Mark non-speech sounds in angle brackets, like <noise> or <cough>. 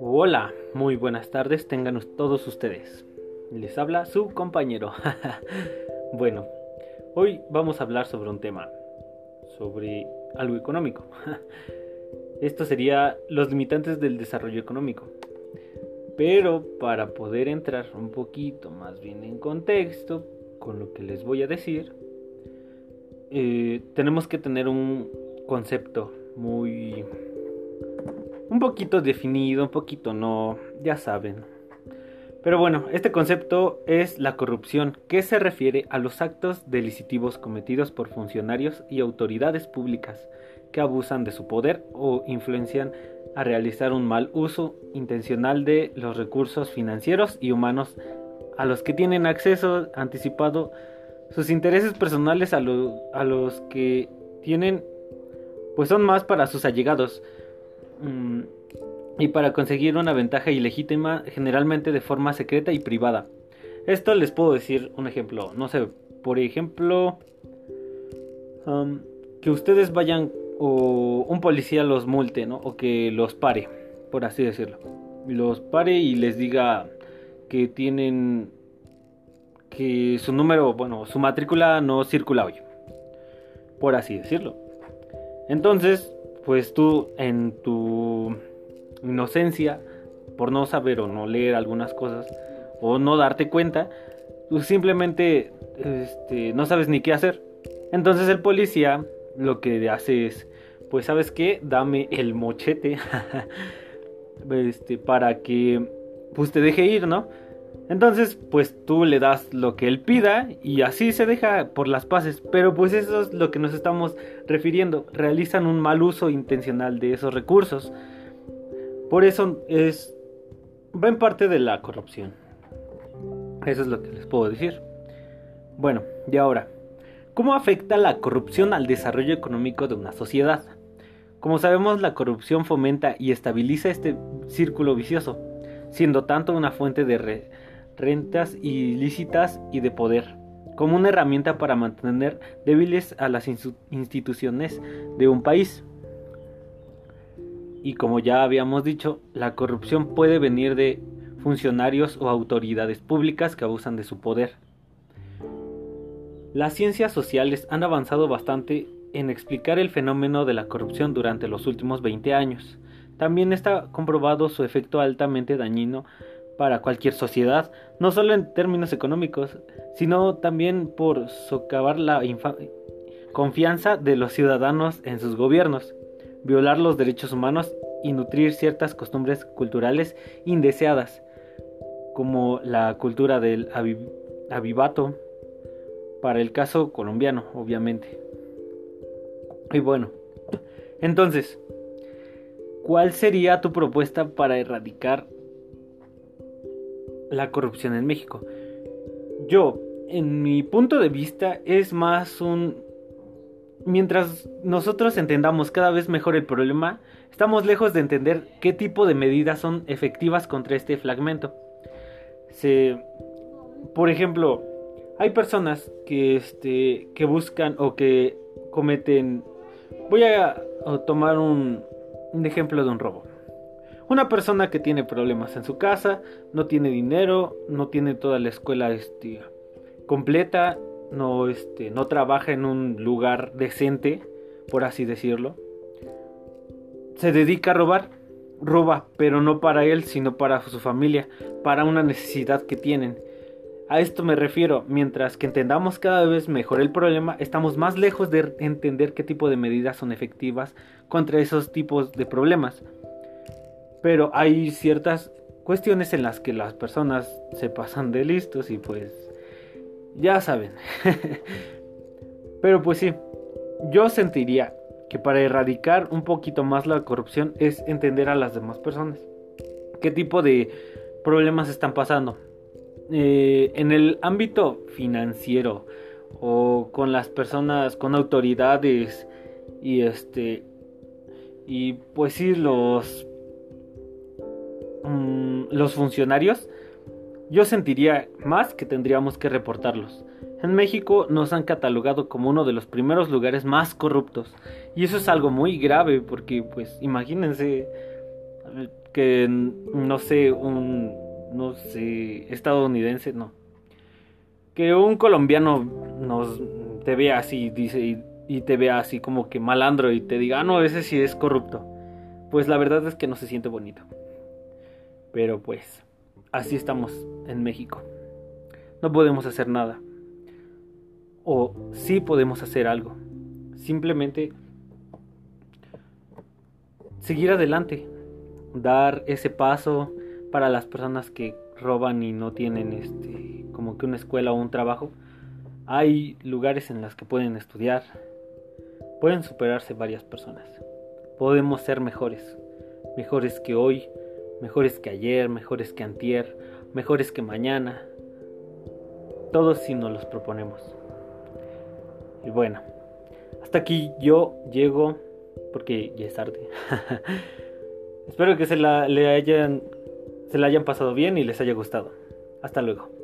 Hola, muy buenas tardes, tengan todos ustedes. Les habla su compañero. <laughs> bueno, hoy vamos a hablar sobre un tema, sobre algo económico. <laughs> Esto sería los limitantes del desarrollo económico. Pero para poder entrar un poquito más bien en contexto con lo que les voy a decir, eh, tenemos que tener un concepto muy un poquito definido, un poquito no, ya saben. Pero bueno, este concepto es la corrupción, que se refiere a los actos delicitivos cometidos por funcionarios y autoridades públicas que abusan de su poder o influencian a realizar un mal uso intencional de los recursos financieros y humanos a los que tienen acceso anticipado sus intereses personales a, a los que tienen pues son más para sus allegados Mm, y para conseguir una ventaja ilegítima generalmente de forma secreta y privada. Esto les puedo decir un ejemplo, no sé, por ejemplo, que ustedes vayan o un policía los multe, ¿no? O que los pare, por así decirlo. Los pare y les diga que tienen que su número, bueno, su matrícula no circula hoy, por así decirlo. Entonces, pues tú en tu inocencia, por no saber o no leer algunas cosas, o no darte cuenta, tú simplemente este, no sabes ni qué hacer. Entonces el policía lo que hace es, pues sabes qué, dame el mochete <laughs> este, para que pues te deje ir, ¿no? Entonces, pues tú le das lo que él pida y así se deja por las paces. Pero pues eso es lo que nos estamos refiriendo. Realizan un mal uso intencional de esos recursos. Por eso es... va parte de la corrupción. Eso es lo que les puedo decir. Bueno, y ahora, ¿cómo afecta la corrupción al desarrollo económico de una sociedad? Como sabemos, la corrupción fomenta y estabiliza este círculo vicioso, siendo tanto una fuente de rentas ilícitas y de poder, como una herramienta para mantener débiles a las instituciones de un país. Y como ya habíamos dicho, la corrupción puede venir de funcionarios o autoridades públicas que abusan de su poder. Las ciencias sociales han avanzado bastante en explicar el fenómeno de la corrupción durante los últimos 20 años. También está comprobado su efecto altamente dañino para cualquier sociedad, no solo en términos económicos, sino también por socavar la confianza de los ciudadanos en sus gobiernos, violar los derechos humanos y nutrir ciertas costumbres culturales indeseadas, como la cultura del avivato, para el caso colombiano, obviamente. Y bueno, entonces, ¿cuál sería tu propuesta para erradicar la corrupción en México. Yo, en mi punto de vista, es más un... Mientras nosotros entendamos cada vez mejor el problema, estamos lejos de entender qué tipo de medidas son efectivas contra este fragmento. Se... Por ejemplo, hay personas que, este, que buscan o que cometen... Voy a tomar un, un ejemplo de un robo. Una persona que tiene problemas en su casa, no tiene dinero, no tiene toda la escuela este, completa, no, este, no trabaja en un lugar decente, por así decirlo. Se dedica a robar, roba, pero no para él, sino para su familia, para una necesidad que tienen. A esto me refiero, mientras que entendamos cada vez mejor el problema, estamos más lejos de entender qué tipo de medidas son efectivas contra esos tipos de problemas pero hay ciertas cuestiones en las que las personas se pasan de listos y pues ya saben. <laughs> pero pues sí, yo sentiría que para erradicar un poquito más la corrupción es entender a las demás personas. ¿Qué tipo de problemas están pasando? Eh, en el ámbito financiero o con las personas, con autoridades y este y pues sí los Mm, los funcionarios, yo sentiría más que tendríamos que reportarlos. En México nos han catalogado como uno de los primeros lugares más corruptos. Y eso es algo muy grave porque, pues, imagínense que, no sé, un, no sé, estadounidense, no. Que un colombiano nos te vea así, dice, y, te vea así como que malandro y te diga, ah, no, ese sí es corrupto. Pues la verdad es que no se siente bonito. Pero pues, así estamos en México. No podemos hacer nada. O sí podemos hacer algo. Simplemente seguir adelante. Dar ese paso para las personas que roban y no tienen este como que una escuela o un trabajo. Hay lugares en los que pueden estudiar. Pueden superarse varias personas. Podemos ser mejores. Mejores que hoy, mejores que ayer, mejores que antier, mejores que mañana. Todos si nos los proponemos. Y bueno, hasta aquí yo llego porque ya es tarde. <laughs> Espero que se la, le hayan, se la hayan pasado bien y les haya gustado. Hasta luego.